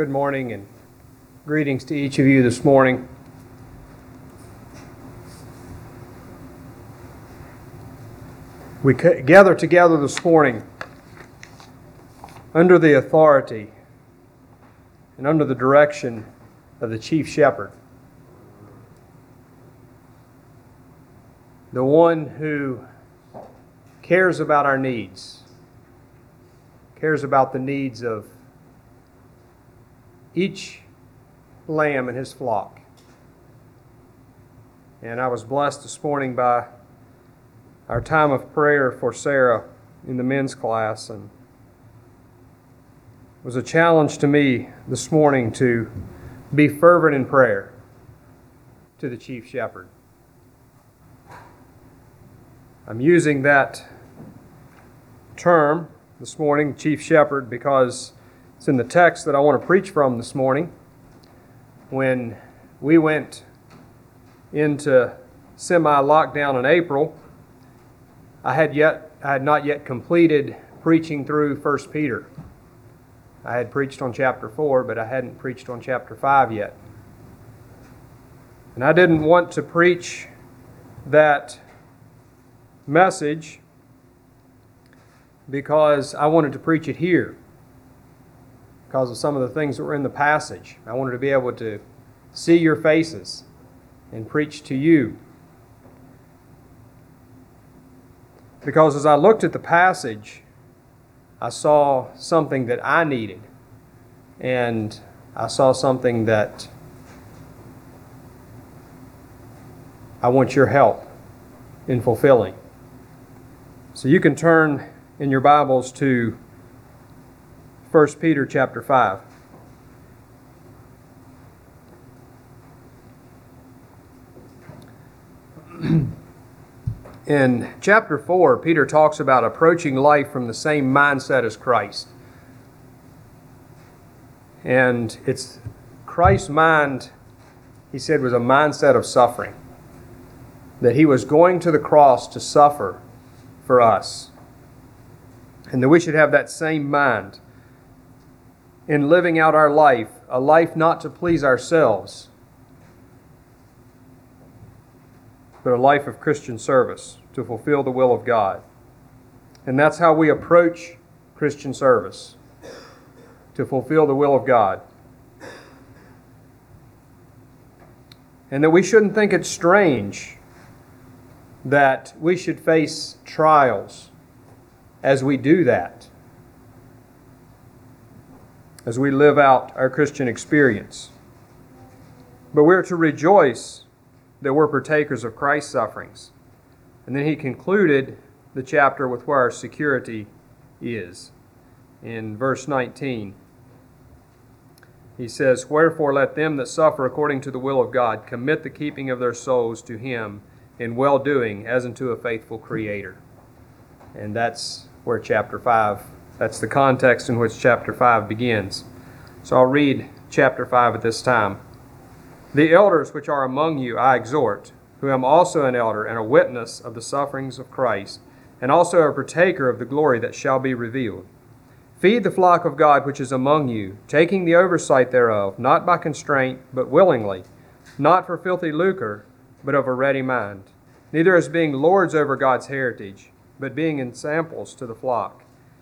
Good morning and greetings to each of you this morning. We gather together this morning under the authority and under the direction of the chief shepherd, the one who cares about our needs, cares about the needs of each lamb in his flock. And I was blessed this morning by our time of prayer for Sarah in the men's class and it was a challenge to me this morning to be fervent in prayer to the chief shepherd. I'm using that term this morning, chief shepherd, because it's in the text that I want to preach from this morning. When we went into semi lockdown in April, I had yet I had not yet completed preaching through 1 Peter. I had preached on chapter 4, but I hadn't preached on chapter 5 yet. And I didn't want to preach that message because I wanted to preach it here because of some of the things that were in the passage. I wanted to be able to see your faces and preach to you. Because as I looked at the passage, I saw something that I needed, and I saw something that I want your help in fulfilling. So you can turn in your Bibles to 1 Peter chapter 5. In chapter 4, Peter talks about approaching life from the same mindset as Christ. And it's Christ's mind, he said, was a mindset of suffering. That he was going to the cross to suffer for us. And that we should have that same mind in living out our life, a life not to please ourselves, but a life of Christian service to fulfill the will of God. And that's how we approach Christian service to fulfill the will of God. And that we shouldn't think it's strange that we should face trials as we do that as we live out our Christian experience. But we're to rejoice that we're partakers of Christ's sufferings. And then he concluded the chapter with where our security is. In verse 19, he says, Wherefore let them that suffer according to the will of God commit the keeping of their souls to him in well doing as unto a faithful Creator. And that's where chapter 5 that's the context in which chapter 5 begins. So I'll read chapter 5 at this time. The elders which are among you I exhort, who am also an elder and a witness of the sufferings of Christ, and also a partaker of the glory that shall be revealed. Feed the flock of God which is among you, taking the oversight thereof, not by constraint, but willingly, not for filthy lucre, but of a ready mind, neither as being lords over God's heritage, but being ensamples to the flock.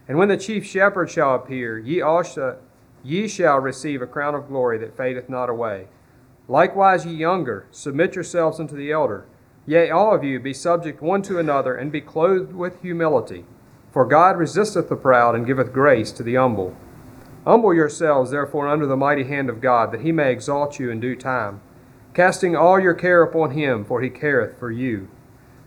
And when the chief shepherd shall appear, ye also ye shall receive a crown of glory that fadeth not away. Likewise, ye younger, submit yourselves unto the elder. Yea, all of you be subject one to another, and be clothed with humility. For God resisteth the proud, and giveth grace to the humble. Humble yourselves, therefore, under the mighty hand of God, that he may exalt you in due time, casting all your care upon him, for he careth for you.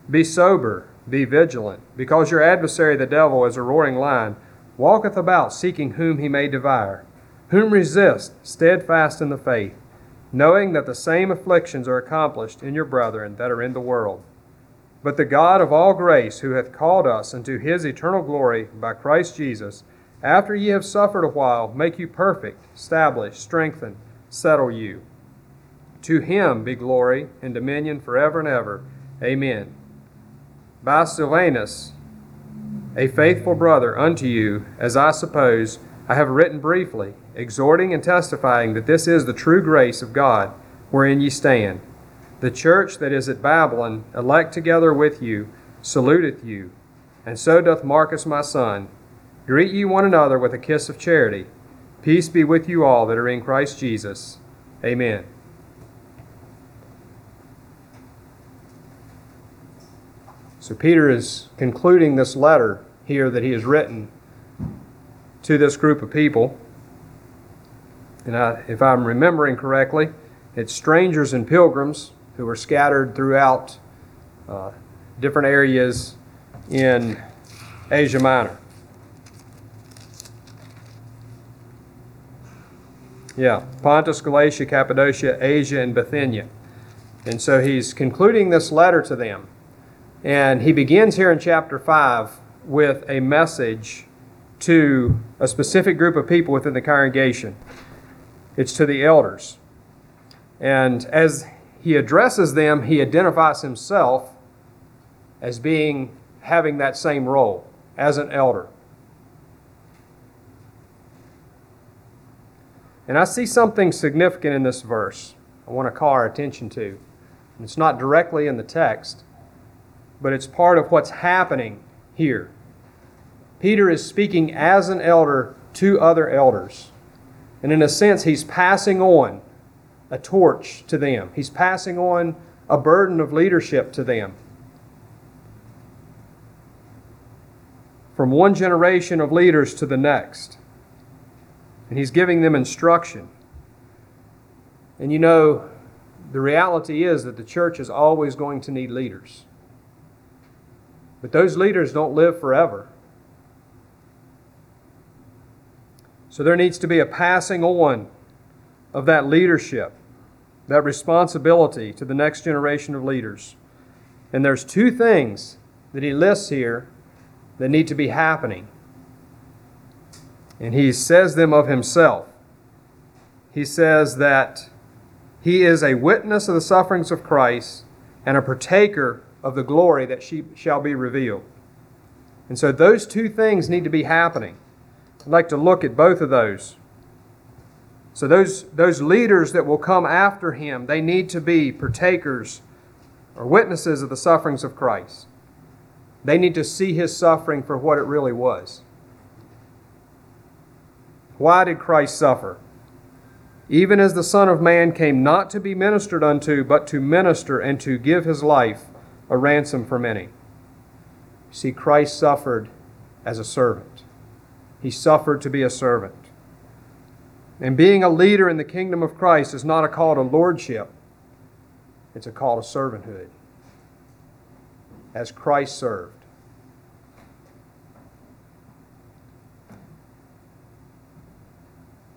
Be sober be vigilant, because your adversary the devil, as a roaring lion, walketh about seeking whom he may devour. Whom resist, steadfast in the faith, knowing that the same afflictions are accomplished in your brethren that are in the world. But the God of all grace, who hath called us unto his eternal glory by Christ Jesus, after ye have suffered a while, make you perfect, establish, strengthen, settle you. To him be glory and dominion forever and ever. Amen by Silvanus, a faithful brother unto you, as I suppose I have written briefly, exhorting and testifying that this is the true grace of God wherein ye stand. The church that is at Babylon, elect together with you, saluteth you, and so doth Marcus my son. Greet ye one another with a kiss of charity. Peace be with you all that are in Christ Jesus. Amen. So Peter is concluding this letter here that he has written to this group of people. And I, if I'm remembering correctly, it's strangers and pilgrims who were scattered throughout uh, different areas in Asia Minor. Yeah, Pontus, Galatia, Cappadocia, Asia, and Bithynia. And so he's concluding this letter to them. And he begins here in chapter 5 with a message to a specific group of people within the congregation. It's to the elders. And as he addresses them, he identifies himself as being having that same role as an elder. And I see something significant in this verse I want to call our attention to. It's not directly in the text, but it's part of what's happening here. Peter is speaking as an elder to other elders. And in a sense, he's passing on a torch to them, he's passing on a burden of leadership to them. From one generation of leaders to the next and he's giving them instruction. And you know, the reality is that the church is always going to need leaders. But those leaders don't live forever. So there needs to be a passing on of that leadership, that responsibility to the next generation of leaders. And there's two things that he lists here that need to be happening and he says them of himself. He says that he is a witness of the sufferings of Christ and a partaker of the glory that she shall be revealed. And so those two things need to be happening. I'd like to look at both of those. So those, those leaders that will come after him, they need to be partakers or witnesses of the sufferings of Christ. They need to see his suffering for what it really was. Why did Christ suffer? Even as the Son of Man came not to be ministered unto, but to minister and to give his life a ransom for many. See, Christ suffered as a servant. He suffered to be a servant. And being a leader in the kingdom of Christ is not a call to lordship, it's a call to servanthood. As Christ served.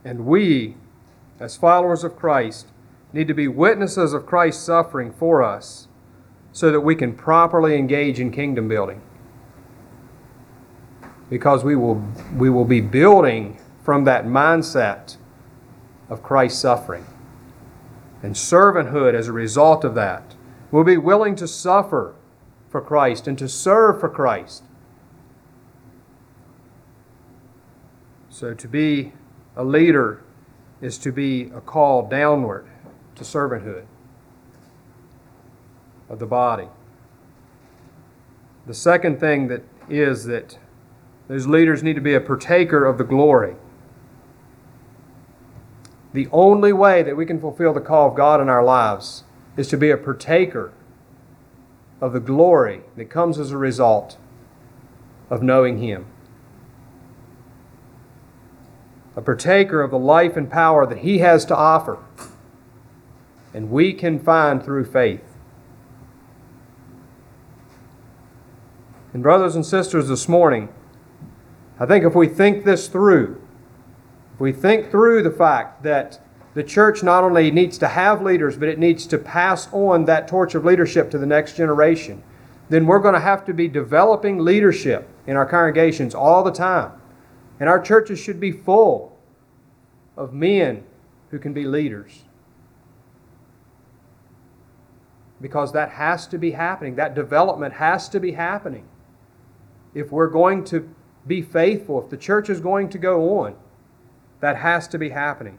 And we, as followers of Christ, need to be witnesses of Christ's suffering for us so that we can properly engage in kingdom building. Because we will, we will be building from that mindset of Christ's suffering. And servanthood as a result of that. We'll be willing to suffer for Christ and to serve for Christ. So to be a leader is to be a call downward to servanthood of the body. The second thing that is that those leaders need to be a partaker of the glory. The only way that we can fulfill the call of God in our lives is to be a partaker of the glory that comes as a result of knowing Him a partaker of the life and power that He has to offer. And we can find through faith. And, brothers and sisters, this morning, I think if we think this through, if we think through the fact that the church not only needs to have leaders, but it needs to pass on that torch of leadership to the next generation, then we're going to have to be developing leadership in our congregations all the time. And our churches should be full of men who can be leaders. Because that has to be happening. That development has to be happening. If we're going to be faithful, if the church is going to go on, That has to be happening.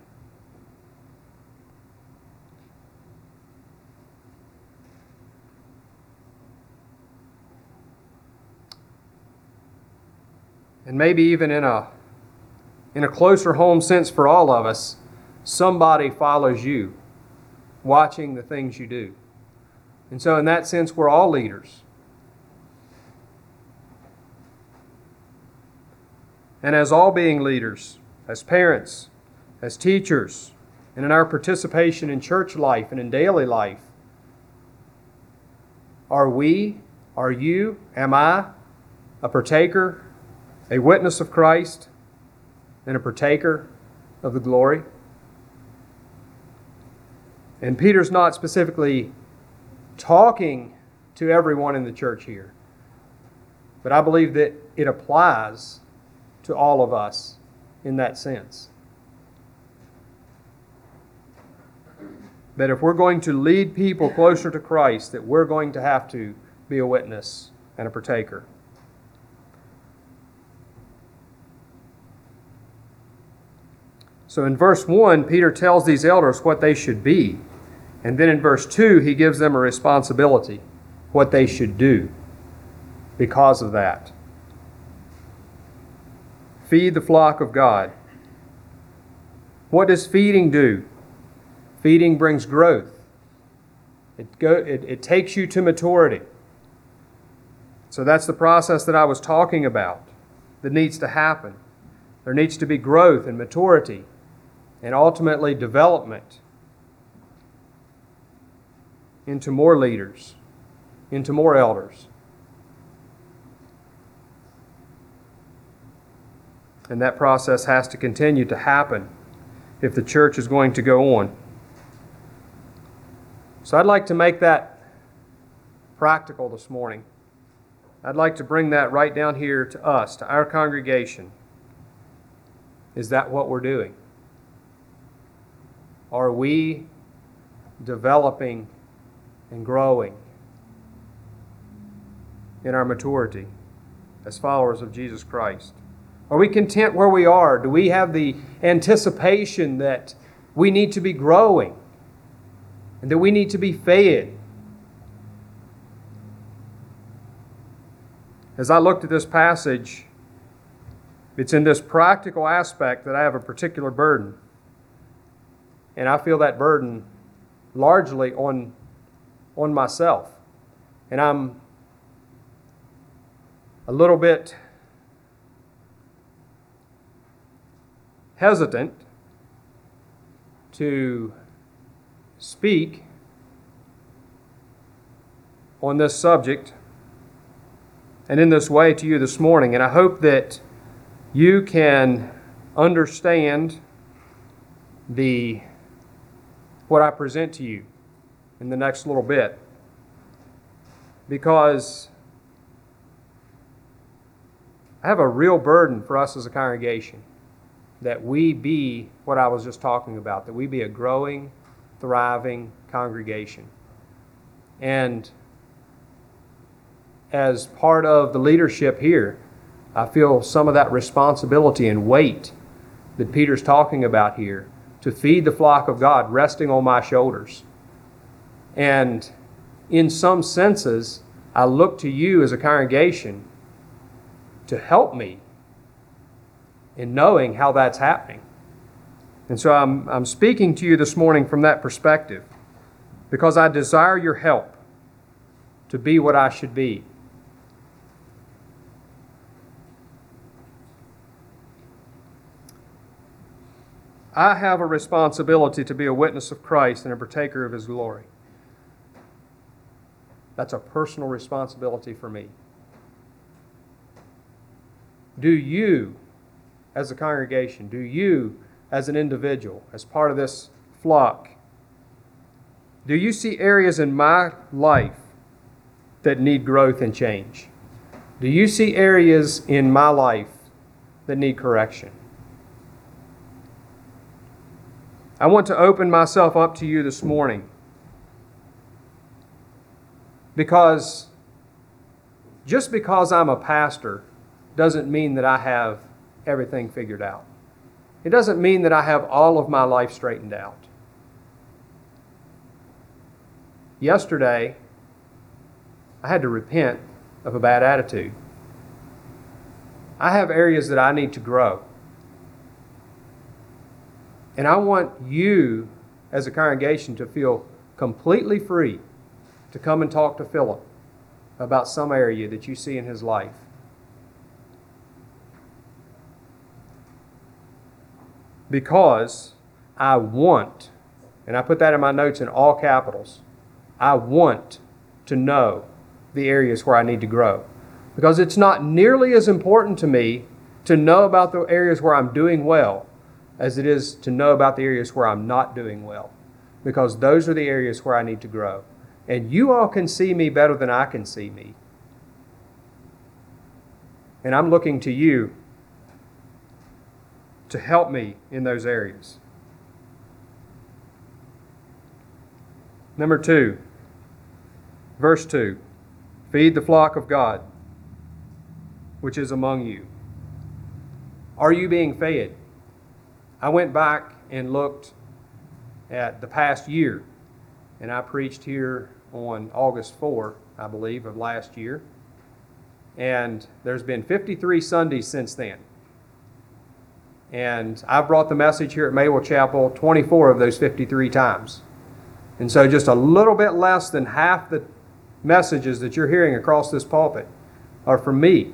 And maybe even in a in a closer home sense for all of us, somebody follows you, watching the things you do. And so, in that sense, we're all leaders. And as all being leaders, as parents, as teachers, and in our participation in church life and in daily life, are we, are you, am I a partaker, a witness of Christ, and a partaker of the glory? And Peter's not specifically talking to everyone in the church here, but I believe that it applies to all of us in that sense. That if we're going to lead people closer to Christ, that we're going to have to be a witness and a partaker. So in verse 1, Peter tells these elders what they should be. And then in verse 2, he gives them a responsibility, what they should do because of that. Feed the flock of God. What does feeding do? Feeding brings growth. It, go, it, it takes you to maturity. So that's the process that I was talking about that needs to happen. There needs to be growth and maturity and ultimately development into more leaders, into more elders. And that process has to continue to happen if the church is going to go on. So I'd like to make that practical this morning. I'd like to bring that right down here to us, to our congregation. Is that what we're doing? Are we developing and growing in our maturity as followers of Jesus Christ? Are we content where we are? Do we have the anticipation that we need to be growing and that we need to be fed? As I looked at this passage, it's in this practical aspect that I have a particular burden. And I feel that burden largely on, on myself. And I'm a little bit hesitant to speak on this subject and in this way to you this morning. And I hope that you can understand the what I present to you in the next little bit. Because I have a real burden for us as a congregation that we be what I was just talking about, that we be a growing, thriving congregation. And as part of the leadership here, I feel some of that responsibility and weight that Peter's talking about here to feed the flock of God resting on my shoulders. And in some senses, I look to you as a congregation to help me in knowing how that's happening. And so I'm, I'm speaking to you this morning from that perspective because I desire your help to be what I should be. I have a responsibility to be a witness of Christ and a partaker of His glory. That's a personal responsibility for me. Do you as a congregation? Do you, as an individual, as part of this flock, do you see areas in my life that need growth and change? Do you see areas in my life that need correction? I want to open myself up to you this morning because just because I'm a pastor doesn't mean that I have everything figured out. it doesn't mean that I have all of my life straightened out. Yesterday, I had to repent of a bad attitude. I have areas that I need to grow. And I want you, as a congregation, to feel completely free to come and talk to Philip about some area that you see in his life. Because I want, and I put that in my notes in all capitals, I want to know the areas where I need to grow. Because it's not nearly as important to me to know about the areas where I'm doing well as it is to know about the areas where I'm not doing well. Because those are the areas where I need to grow. And you all can see me better than I can see me. And I'm looking to you to help me in those areas. Number two, verse 2 Feed the flock of God, which is among you. Are you being fed? I went back and looked at the past year, and I preached here on August 4, I believe, of last year. And there's been 53 Sundays since then. And I've brought the message here at Maywell Chapel 24 of those 53 times. And so just a little bit less than half the messages that you're hearing across this pulpit are from me.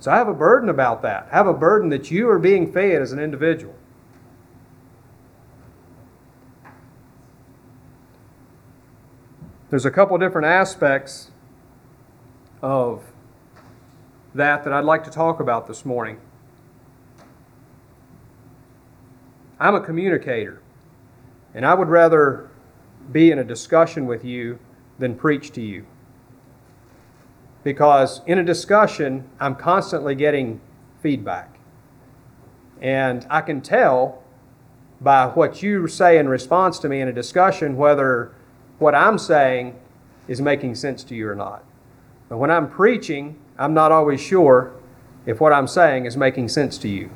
So I have a burden about that. I have a burden that you are being fed as an individual. There's a couple different aspects of that that I'd like to talk about this morning. I'm a communicator, and I would rather be in a discussion with you than preach to you. Because in a discussion, I'm constantly getting feedback. And I can tell by what you say in response to me in a discussion whether what I'm saying is making sense to you or not. But when I'm preaching, I'm not always sure if what I'm saying is making sense to you.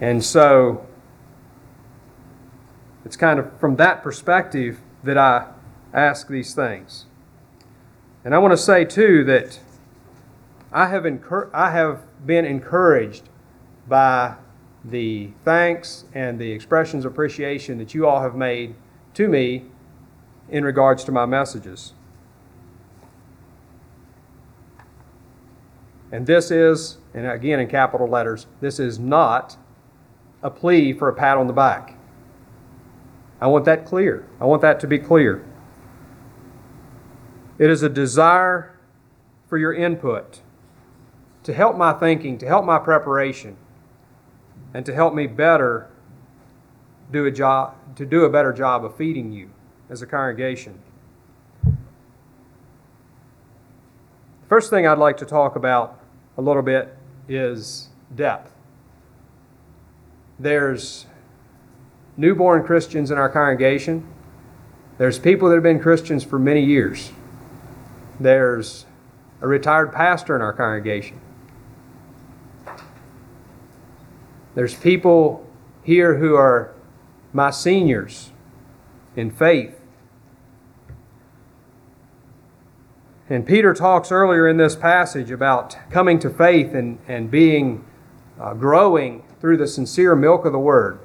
And so it's kind of from that perspective that I ask these things. And I want to say too that I have incur- I have been encouraged by the thanks and the expressions of appreciation that you all have made to me in regards to my messages. And this is, and again in capital letters, this is not a plea for a pat on the back. I want that clear. I want that to be clear. It is a desire for your input to help my thinking, to help my preparation, and to help me better do a job to do a better job of feeding you as a congregation. First thing I'd like to talk about a little bit is depth. There's newborn Christians in our congregation. There's people that have been Christians for many years. There's a retired pastor in our congregation. There's people here who are my seniors in faith. And Peter talks earlier in this passage about coming to faith and, and being uh, growing through the sincere milk of the word.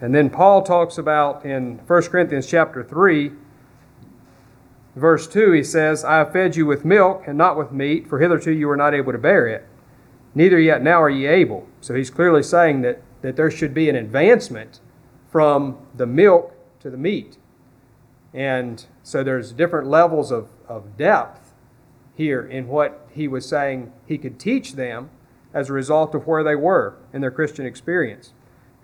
And then Paul talks about in 1 Corinthians chapter 3, verse 2, he says, I have fed you with milk and not with meat, for hitherto you were not able to bear it. Neither yet now are ye able. So he's clearly saying that, that there should be an advancement from the milk to the meat. And so there's different levels of, of depth here in what he was saying he could teach them as a result of where they were in their Christian experience.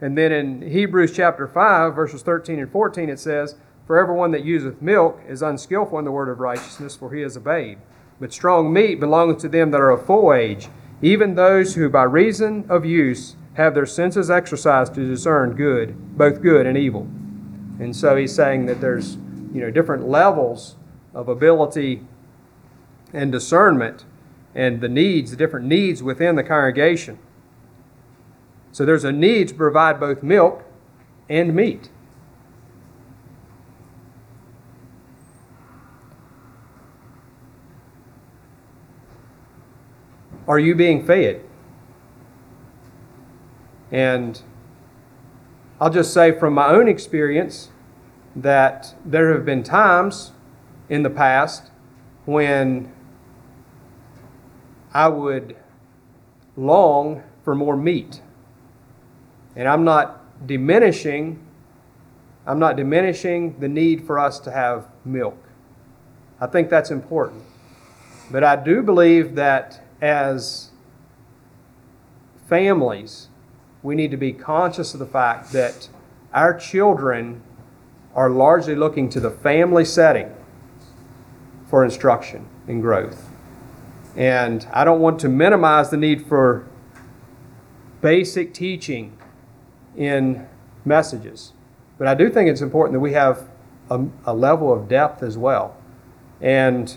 And then in Hebrews chapter 5, verses 13 and 14, it says, For everyone that useth milk is unskillful in the word of righteousness, for he is a babe. But strong meat belongeth to them that are of full age, even those who by reason of use have their senses exercised to discern good, both good and evil. And so he's saying that there's you know different levels of ability and discernment and the needs, the different needs within the congregation. So there's a need to provide both milk and meat. Are you being fed? And I'll just say from my own experience that there have been times in the past when I would long for more meat. And I'm not diminishing I'm not diminishing the need for us to have milk. I think that's important. But I do believe that as families, we need to be conscious of the fact that our children are largely looking to the family setting for instruction and growth. And I don't want to minimize the need for basic teaching in messages. But I do think it's important that we have a, a level of depth as well. And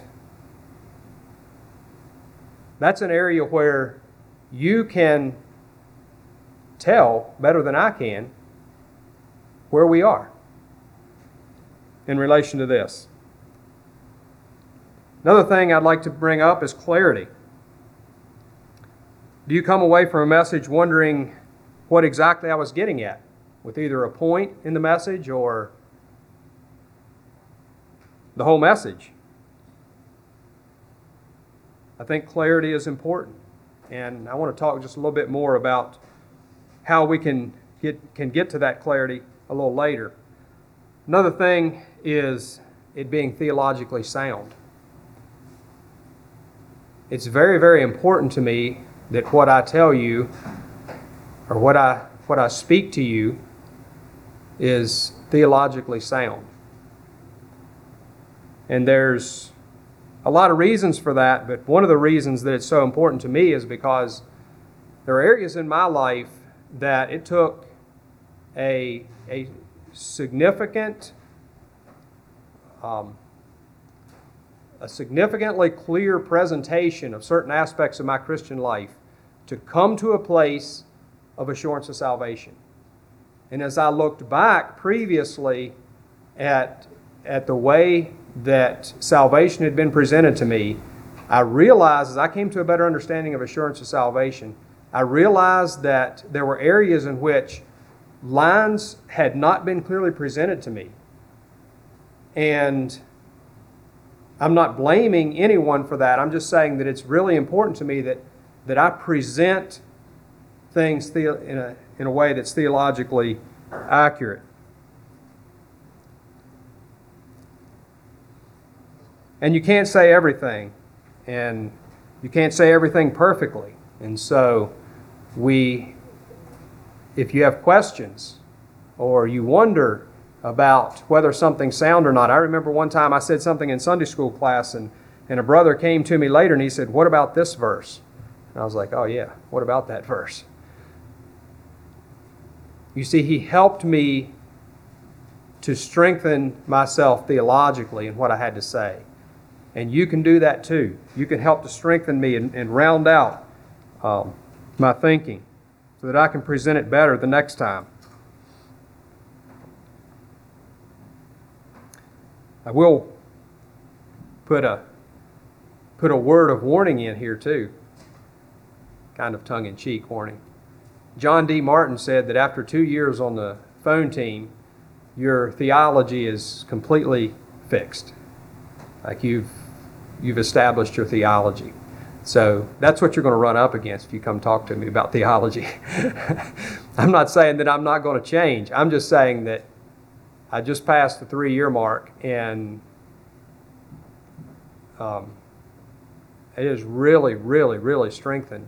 that's an area where you can tell better than I can where we are in relation to this. Another thing I'd like to bring up is clarity. Do you come away from a message wondering what exactly I was getting at? with either a point in the message or the whole message. I think clarity is important. And I want to talk just a little bit more about how we can get, can get to that clarity a little later. Another thing is it being theologically sound. It's very, very important to me that what I tell you or what I, what I speak to you is theologically sound. And there's a lot of reasons for that, but one of the reasons that it's so important to me is because there are areas in my life that it took a, a significant, um, a significantly clear presentation of certain aspects of my Christian life to come to a place of assurance of salvation. And as I looked back previously at, at the way that salvation had been presented to me, I realized as I came to a better understanding of assurance of salvation, I realized that there were areas in which lines had not been clearly presented to me. And I'm not blaming anyone for that. I'm just saying that it's really important to me that, that I present things in a, in a way that's theologically accurate. And you can't say everything, and you can't say everything perfectly. And so, we, if you have questions or you wonder about whether something's sound or not, I remember one time I said something in Sunday school class, and, and a brother came to me later and he said, What about this verse? And I was like, Oh, yeah, what about that verse? You see, he helped me to strengthen myself theologically in what I had to say. And you can do that too. You can help to strengthen me and, and round out um, my thinking so that I can present it better the next time. I will put a put a word of warning in here too. Kind of tongue in cheek warning. John D. Martin said that after two years on the phone team, your theology is completely fixed. Like you've you've established your theology. So that's what you're going to run up against if you come talk to me about theology. I'm not saying that I'm not going to change. I'm just saying that I just passed the three year mark and um, it has really, really, really strengthened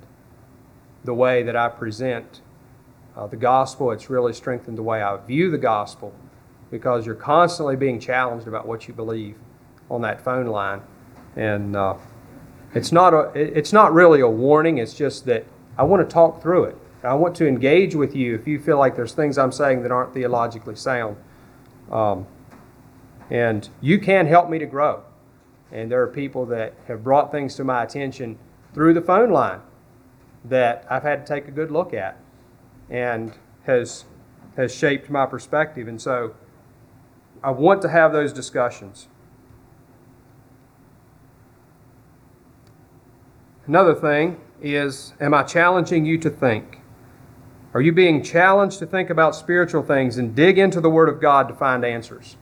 the way that I present uh, the gospel. It's really strengthened the way I view the gospel because you're constantly being challenged about what you believe on that phone line. And uh, it's, not a, it's not really a warning, it's just that I want to talk through it. I want to engage with you if you feel like there's things I'm saying that aren't theologically sound. Um, and you can help me to grow. And there are people that have brought things to my attention through the phone line that I've had to take a good look at and has, has shaped my perspective. And so I want to have those discussions. Another thing is Am I challenging you to think? Are you being challenged to think about spiritual things and dig into the Word of God to find answers?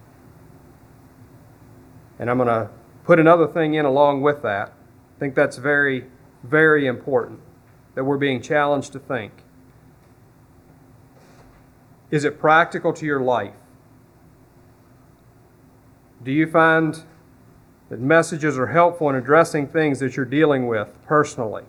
And I'm going to put another thing in along with that. I think that's very, very important that we're being challenged to think. Is it practical to your life? Do you find that messages are helpful in addressing things that you're dealing with personally?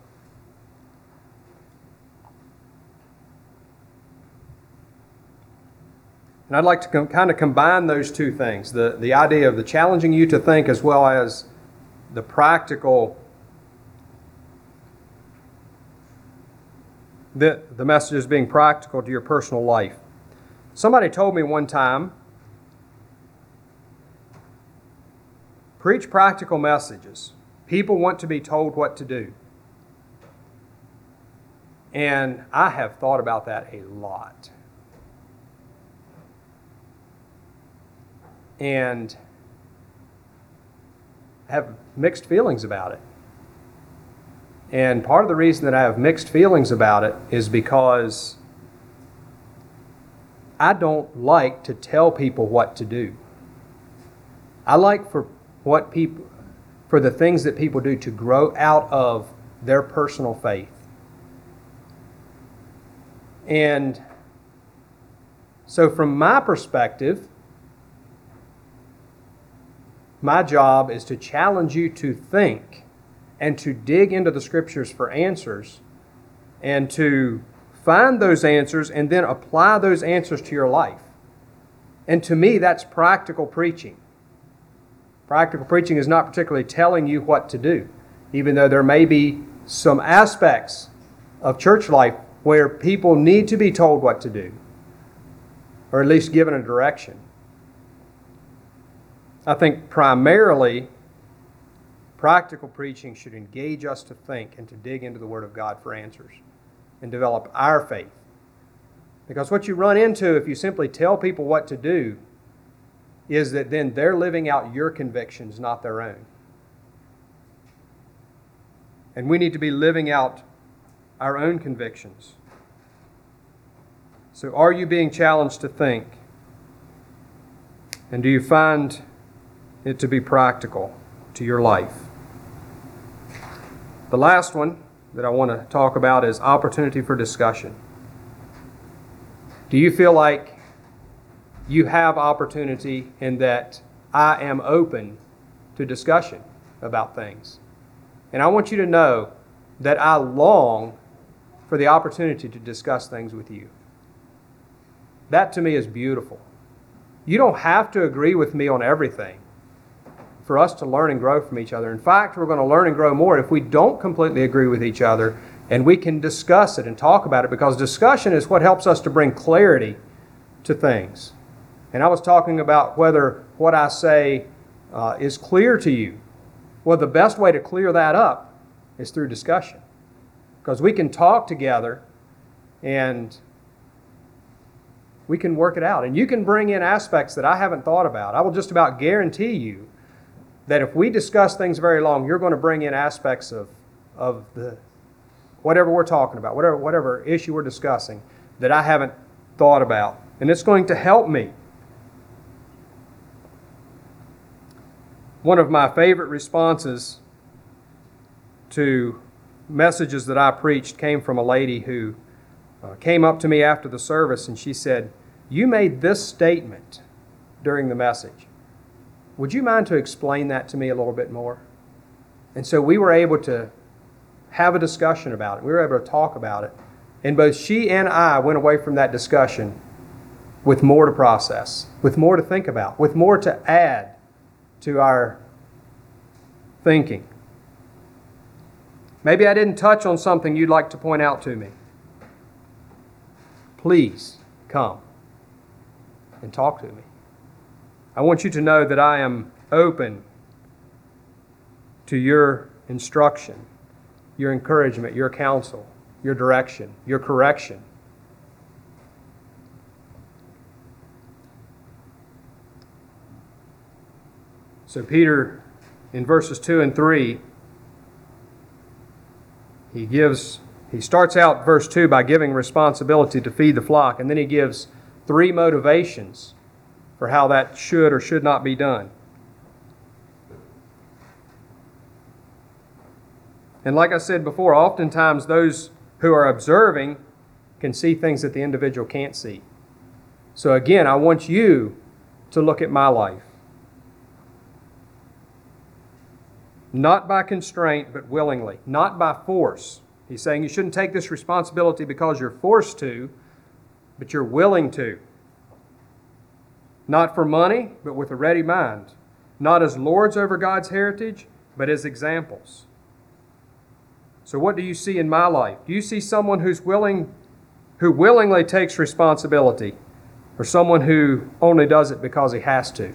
And I'd like to com- kind of combine those two things the, the idea of the challenging you to think as well as the practical, the, the message messages being practical to your personal life. Somebody told me one time preach practical messages. People want to be told what to do. And I have thought about that a lot. And have mixed feelings about it. And part of the reason that I have mixed feelings about it is because I don't like to tell people what to do. I like for what people for the things that people do to grow out of their personal faith. And so from my perspective, my job is to challenge you to think and to dig into the scriptures for answers and to find those answers and then apply those answers to your life. And to me, that's practical preaching. Practical preaching is not particularly telling you what to do, even though there may be some aspects of church life where people need to be told what to do, or at least given a direction. I think primarily practical preaching should engage us to think and to dig into the Word of God for answers and develop our faith. Because what you run into if you simply tell people what to do is that then they're living out your convictions, not their own. And we need to be living out our own convictions. So, are you being challenged to think? And do you find it to be practical to your life. The last one that I want to talk about is opportunity for discussion. Do you feel like you have opportunity in that I am open to discussion about things? And I want you to know that I long for the opportunity to discuss things with you. That to me is beautiful. You don't have to agree with me on everything for us to learn and grow from each other. In fact, we're going to learn and grow more if we don't completely agree with each other and we can discuss it and talk about it because discussion is what helps us to bring clarity to things. And I was talking about whether what I say uh, is clear to you. Well, the best way to clear that up is through discussion because we can talk together and we can work it out. And you can bring in aspects that I haven't thought about. I will just about guarantee you that if we discuss things very long, you're going to bring in aspects of, of the whatever we're talking about, whatever, whatever issue we're discussing that I haven't thought about. And it's going to help me. One of my favorite responses to messages that I preached came from a lady who uh, came up to me after the service and she said, You made this statement during the message. Would you mind to explain that to me a little bit more? And so we were able to have a discussion about it. We were able to talk about it. And both she and I went away from that discussion with more to process, with more to think about, with more to add to our thinking. Maybe I didn't touch on something you'd like to point out to me. Please come and talk to me. I want you to know that I am open to your instruction your encouragement, your counsel, your direction, your correction. So, Peter, in verses 2 and 3, he gives, he starts out verse 2 by giving responsibility to feed the flock, and then he gives three motivations for how that should or should not be done. And like I said before, oftentimes those who are observing can see things that the individual can't see. So again, I want you to look at my life. Not by constraint, but willingly. Not by force. He's saying you shouldn't take this responsibility because you're forced to, but you're willing to. Not for money, but with a ready mind. Not as lords over God's heritage, but as examples. So what do you see in my life? Do you see someone who's willing who willingly takes responsibility or someone who only does it because he has to?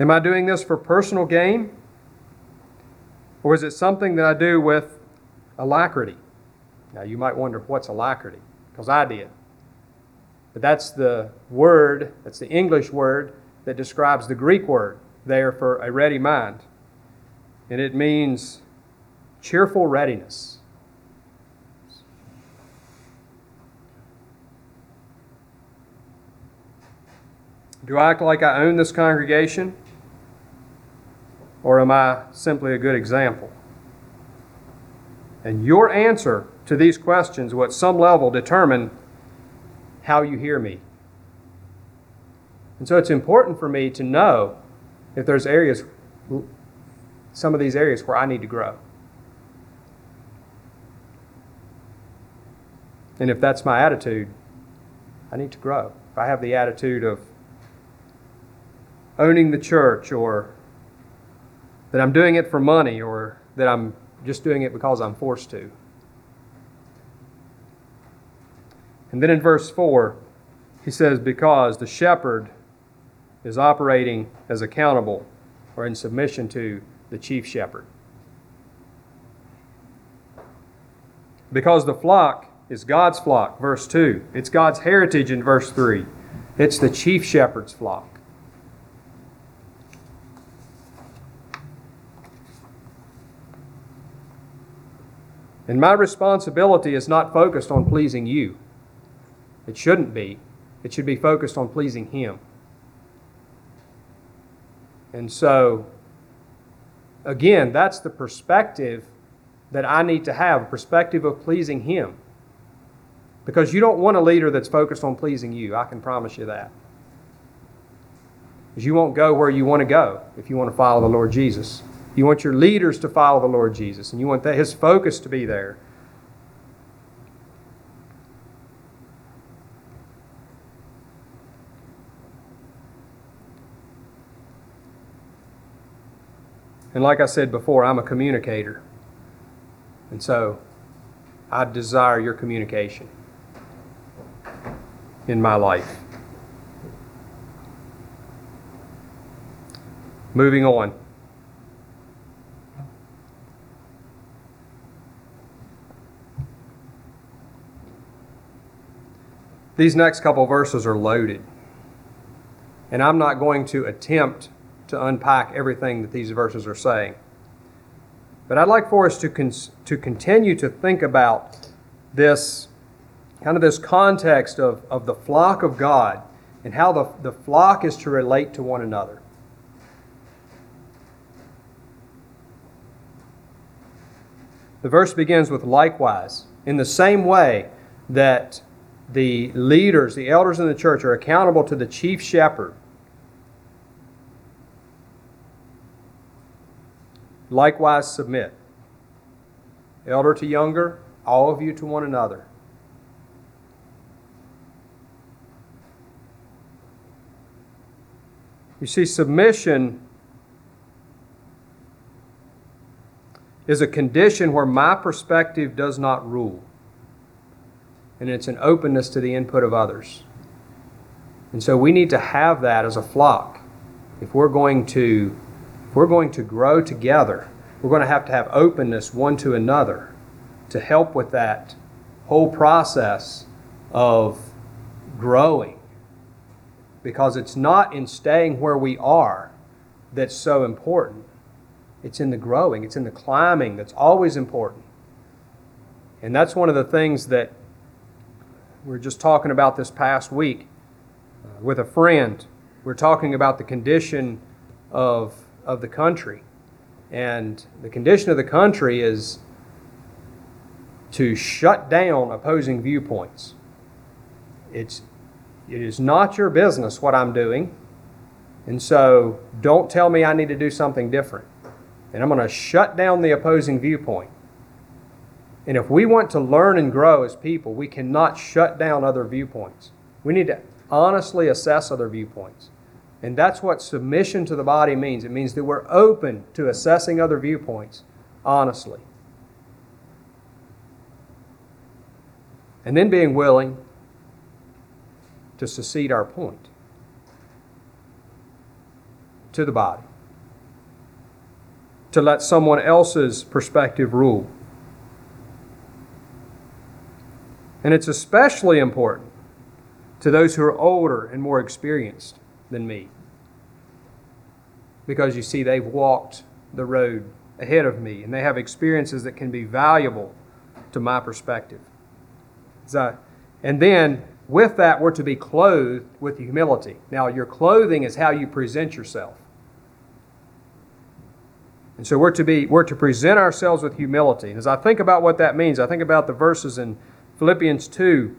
Am I doing this for personal gain? Or is it something that I do with alacrity? Now, you might wonder what's alacrity, because I did. But that's the word, that's the English word that describes the Greek word there for a ready mind. And it means cheerful readiness. Do I act like I own this congregation? Or am I simply a good example? And your answer to these questions will at some level determine how you hear me. And so it's important for me to know if there's areas, some of these areas where I need to grow. And if that's my attitude, I need to grow. If I have the attitude of owning the church or that I'm doing it for money or that I'm just doing it because I'm forced to. And then in verse 4, he says, Because the shepherd is operating as accountable or in submission to the chief shepherd. Because the flock is God's flock, verse 2. It's God's heritage in verse 3. It's the chief shepherd's flock. And my responsibility is not focused on pleasing you. It shouldn't be. It should be focused on pleasing Him. And so, again, that's the perspective that I need to have a perspective of pleasing Him. Because you don't want a leader that's focused on pleasing you. I can promise you that. Because you won't go where you want to go if you want to follow the Lord Jesus. You want your leaders to follow the Lord Jesus, and you want that, His focus to be there. And like I said before, I'm a communicator. And so I desire your communication in my life. Moving on. These next couple verses are loaded. And I'm not going to attempt to unpack everything that these verses are saying. But I'd like for us to, con- to continue to think about this kind of this context of, of the flock of God and how the, the flock is to relate to one another. The verse begins with likewise. In the same way that the leaders, the elders in the church, are accountable to the chief shepherd. Likewise, submit. Elder to younger, all of you to one another. You see, submission is a condition where my perspective does not rule and it's an openness to the input of others. And so we need to have that as a flock if we're going to if we're going to grow together, we're going to have to have openness one to another to help with that whole process of growing. Because it's not in staying where we are that's so important. It's in the growing, it's in the climbing that's always important. And that's one of the things that we are just talking about this past week uh, with a friend. We're talking about the condition of, of the country. And the condition of the country is to shut down opposing viewpoints. It's, it is not your business what I'm doing. And so don't tell me I need to do something different. And I'm going to shut down the opposing viewpoint. And if we want to learn and grow as people, we cannot shut down other viewpoints. We need to honestly assess other viewpoints. And that's what submission to the body means. It means that we're open to assessing other viewpoints honestly. And then being willing to secede our point to the body, to let someone else's perspective rule. And it's especially important to those who are older and more experienced than me. Because you see, they've walked the road ahead of me and they have experiences that can be valuable to my perspective. and then with that, we're to be clothed with humility. Now, your clothing is how you present yourself. And so we're to be we're to present ourselves with humility. And as I think about what that means, I think about the verses in Philippians 2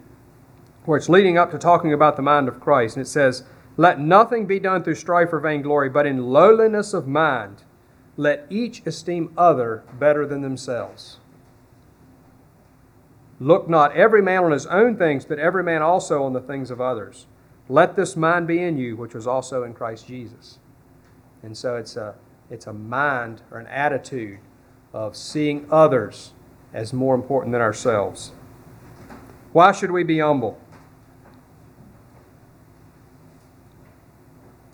where it's leading up to talking about the mind of Christ. And it says, Let nothing be done through strife or vainglory, but in lowliness of mind, let each esteem other better than themselves. Look not every man on his own things, but every man also on the things of others. Let this mind be in you, which was also in Christ Jesus. And so it's a, it's a mind or an attitude of seeing others as more important than ourselves. Why should we be humble?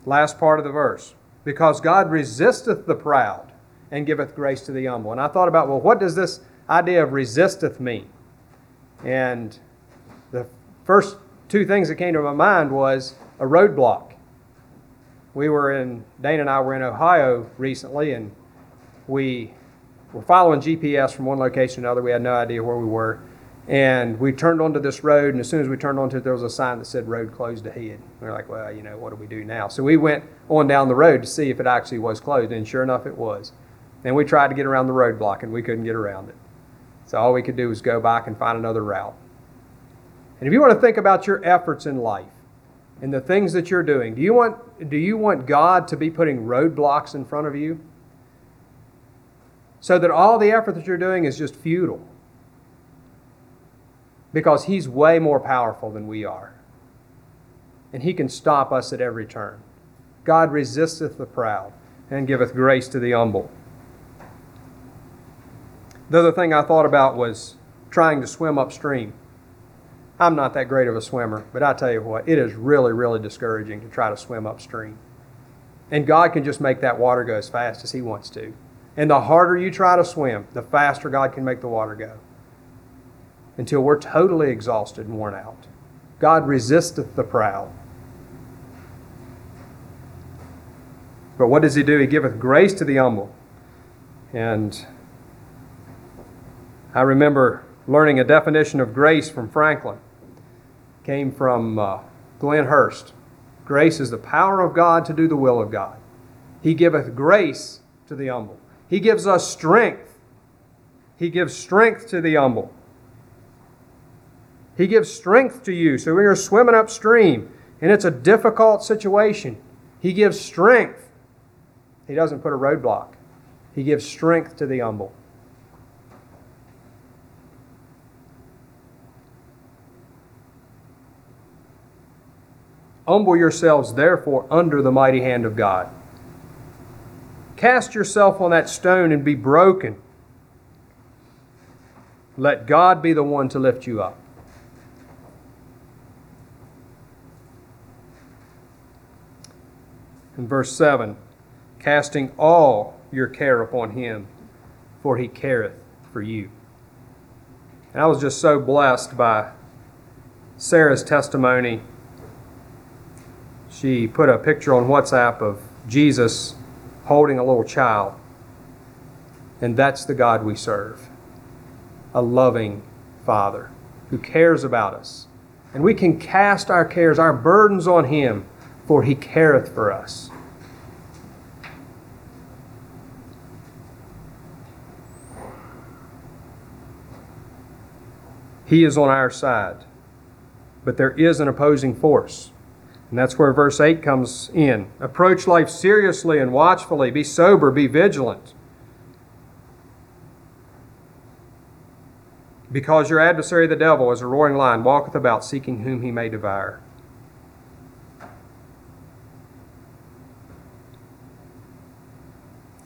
Last part of the verse. Because God resisteth the proud and giveth grace to the humble. And I thought about, well, what does this idea of resisteth mean? And the first two things that came to my mind was a roadblock. We were in, Dana and I were in Ohio recently, and we were following GPS from one location to another. We had no idea where we were. And we turned onto this road, and as soon as we turned onto it, there was a sign that said road closed ahead. We were like, well, you know, what do we do now? So we went on down the road to see if it actually was closed, and sure enough, it was. And we tried to get around the roadblock, and we couldn't get around it. So all we could do was go back and find another route. And if you want to think about your efforts in life and the things that you're doing, do you want, do you want God to be putting roadblocks in front of you? So that all the effort that you're doing is just futile. Because He's way more powerful than we are. And He can stop us at every turn. God resisteth the proud and giveth grace to the humble. The other thing I thought about was trying to swim upstream. I'm not that great of a swimmer, but I tell you what, it is really, really discouraging to try to swim upstream. And God can just make that water go as fast as He wants to. And the harder you try to swim, the faster God can make the water go. Until we're totally exhausted and worn out. God resisteth the proud. But what does He do? He giveth grace to the humble. And I remember learning a definition of grace from Franklin. It came from uh, Glenn Hurst. Grace is the power of God to do the will of God. He giveth grace to the humble. He gives us strength. He gives strength to the humble. He gives strength to you. So when you're swimming upstream and it's a difficult situation, He gives strength. He doesn't put a roadblock. He gives strength to the humble. Humble yourselves, therefore, under the mighty hand of God. Cast yourself on that stone and be broken. Let God be the one to lift you up. In verse 7, casting all your care upon him, for he careth for you. And I was just so blessed by Sarah's testimony. She put a picture on WhatsApp of Jesus holding a little child. And that's the God we serve a loving Father who cares about us. And we can cast our cares, our burdens on Him, for He careth for us. He is on our side. But there is an opposing force. And that's where verse 8 comes in. Approach life seriously and watchfully. Be sober, be vigilant. Because your adversary, the devil, as a roaring lion, walketh about seeking whom he may devour.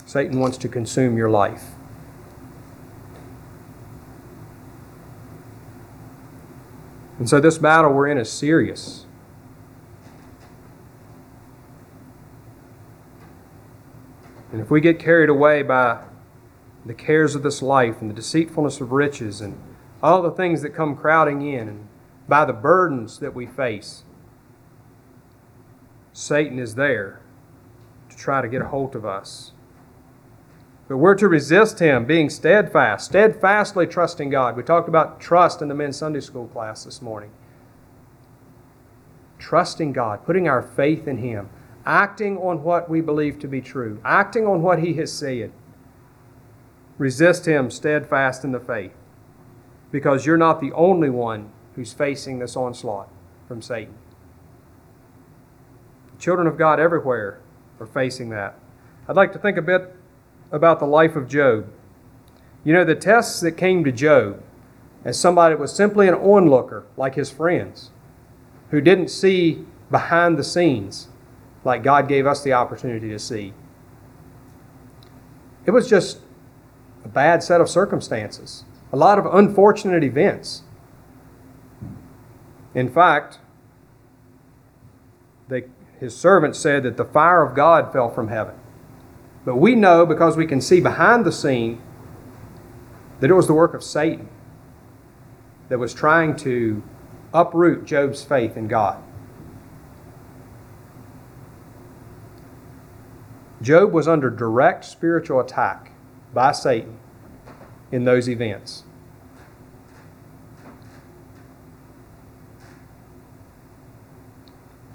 Satan wants to consume your life. And so this battle we're in is serious. And if we get carried away by the cares of this life and the deceitfulness of riches and all the things that come crowding in and by the burdens that we face, Satan is there to try to get a hold of us. But we're to resist him, being steadfast, steadfastly trusting God. We talked about trust in the men's Sunday school class this morning. Trusting God, putting our faith in him, acting on what we believe to be true, acting on what he has said. Resist him steadfast in the faith, because you're not the only one who's facing this onslaught from Satan. Children of God everywhere are facing that. I'd like to think a bit about the life of Job. You know, the tests that came to Job as somebody that was simply an onlooker, like his friends, who didn't see behind the scenes like God gave us the opportunity to see. It was just a bad set of circumstances, a lot of unfortunate events. In fact, they, his servant said that the fire of God fell from heaven. But we know because we can see behind the scene that it was the work of Satan that was trying to uproot Job's faith in God. Job was under direct spiritual attack by Satan in those events.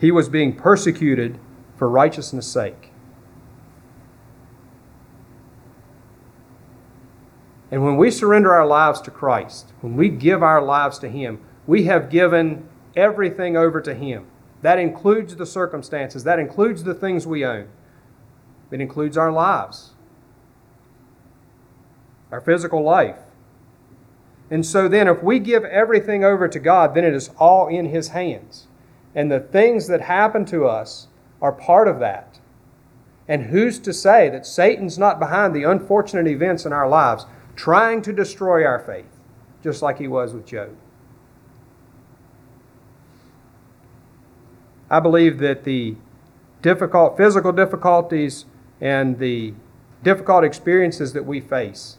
He was being persecuted for righteousness' sake. And when we surrender our lives to Christ, when we give our lives to Him, we have given everything over to Him. That includes the circumstances, that includes the things we own, it includes our lives, our physical life. And so then, if we give everything over to God, then it is all in His hands. And the things that happen to us are part of that. And who's to say that Satan's not behind the unfortunate events in our lives? Trying to destroy our faith, just like he was with Job. I believe that the difficult physical difficulties and the difficult experiences that we face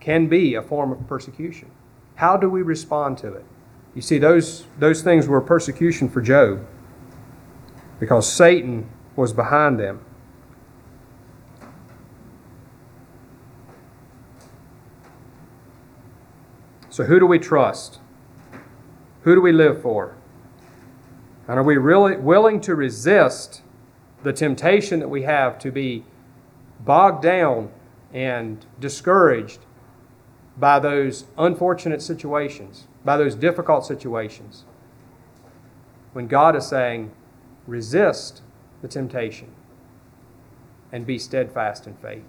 can be a form of persecution. How do we respond to it? You see, those, those things were persecution for Job because Satan was behind them. So, who do we trust? Who do we live for? And are we really willing to resist the temptation that we have to be bogged down and discouraged by those unfortunate situations, by those difficult situations? When God is saying, resist the temptation and be steadfast in faith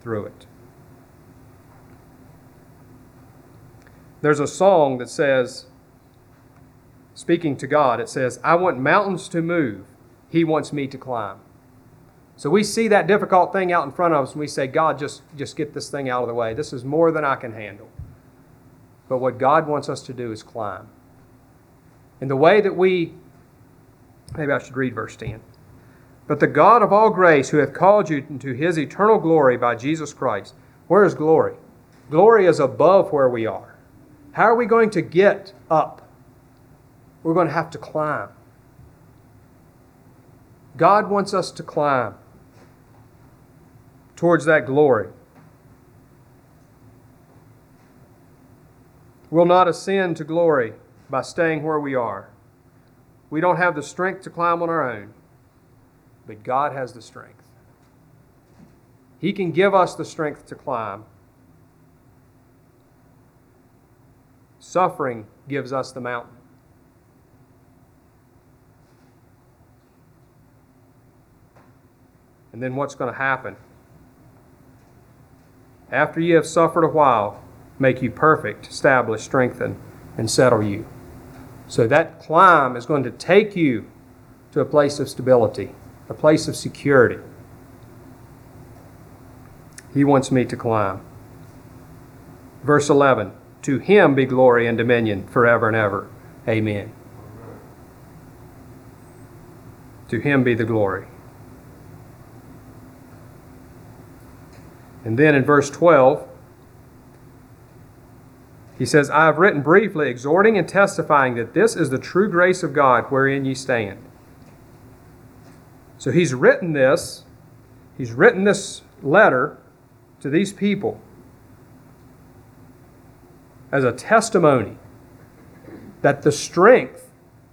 through it. There's a song that says, speaking to God, it says, I want mountains to move, He wants me to climb. So we see that difficult thing out in front of us and we say, God, just, just get this thing out of the way. This is more than I can handle. But what God wants us to do is climb. And the way that we, maybe I should read verse 10. But the God of all grace, who hath called you into his eternal glory by Jesus Christ. Where is glory? Glory is above where we are. How are we going to get up? We're going to have to climb. God wants us to climb towards that glory. We'll not ascend to glory by staying where we are. We don't have the strength to climb on our own, but God has the strength. He can give us the strength to climb. Suffering gives us the mountain. And then what's going to happen? After you have suffered a while, make you perfect, establish, strengthen, and settle you. So that climb is going to take you to a place of stability, a place of security. He wants me to climb. Verse 11 To him be glory and dominion forever and ever. Amen. To him be the glory. And then in verse 12, he says, I have written briefly, exhorting and testifying that this is the true grace of God wherein ye stand. So he's written this, he's written this letter to these people as a testimony that the strength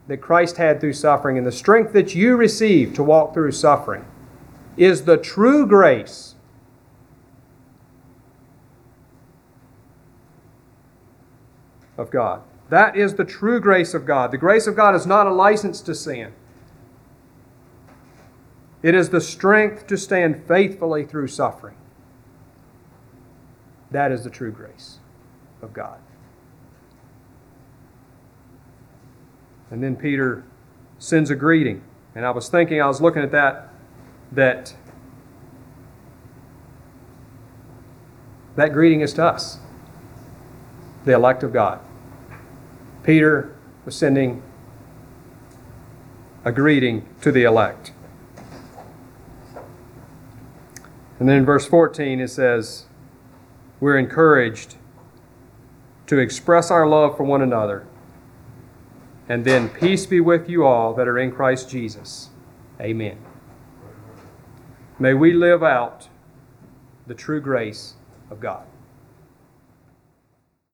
that Christ had through suffering and the strength that you receive to walk through suffering is the true grace of God. That is the true grace of God. The grace of God is not a license to sin. It is the strength to stand faithfully through suffering. That is the true grace of God. And then Peter sends a greeting. And I was thinking, I was looking at that, that that greeting is to us, the elect of God. Peter was sending a greeting to the elect. And then in verse 14 it says, We're encouraged to express our love for one another. And then peace be with you all that are in Christ Jesus. Amen. May we live out the true grace of God.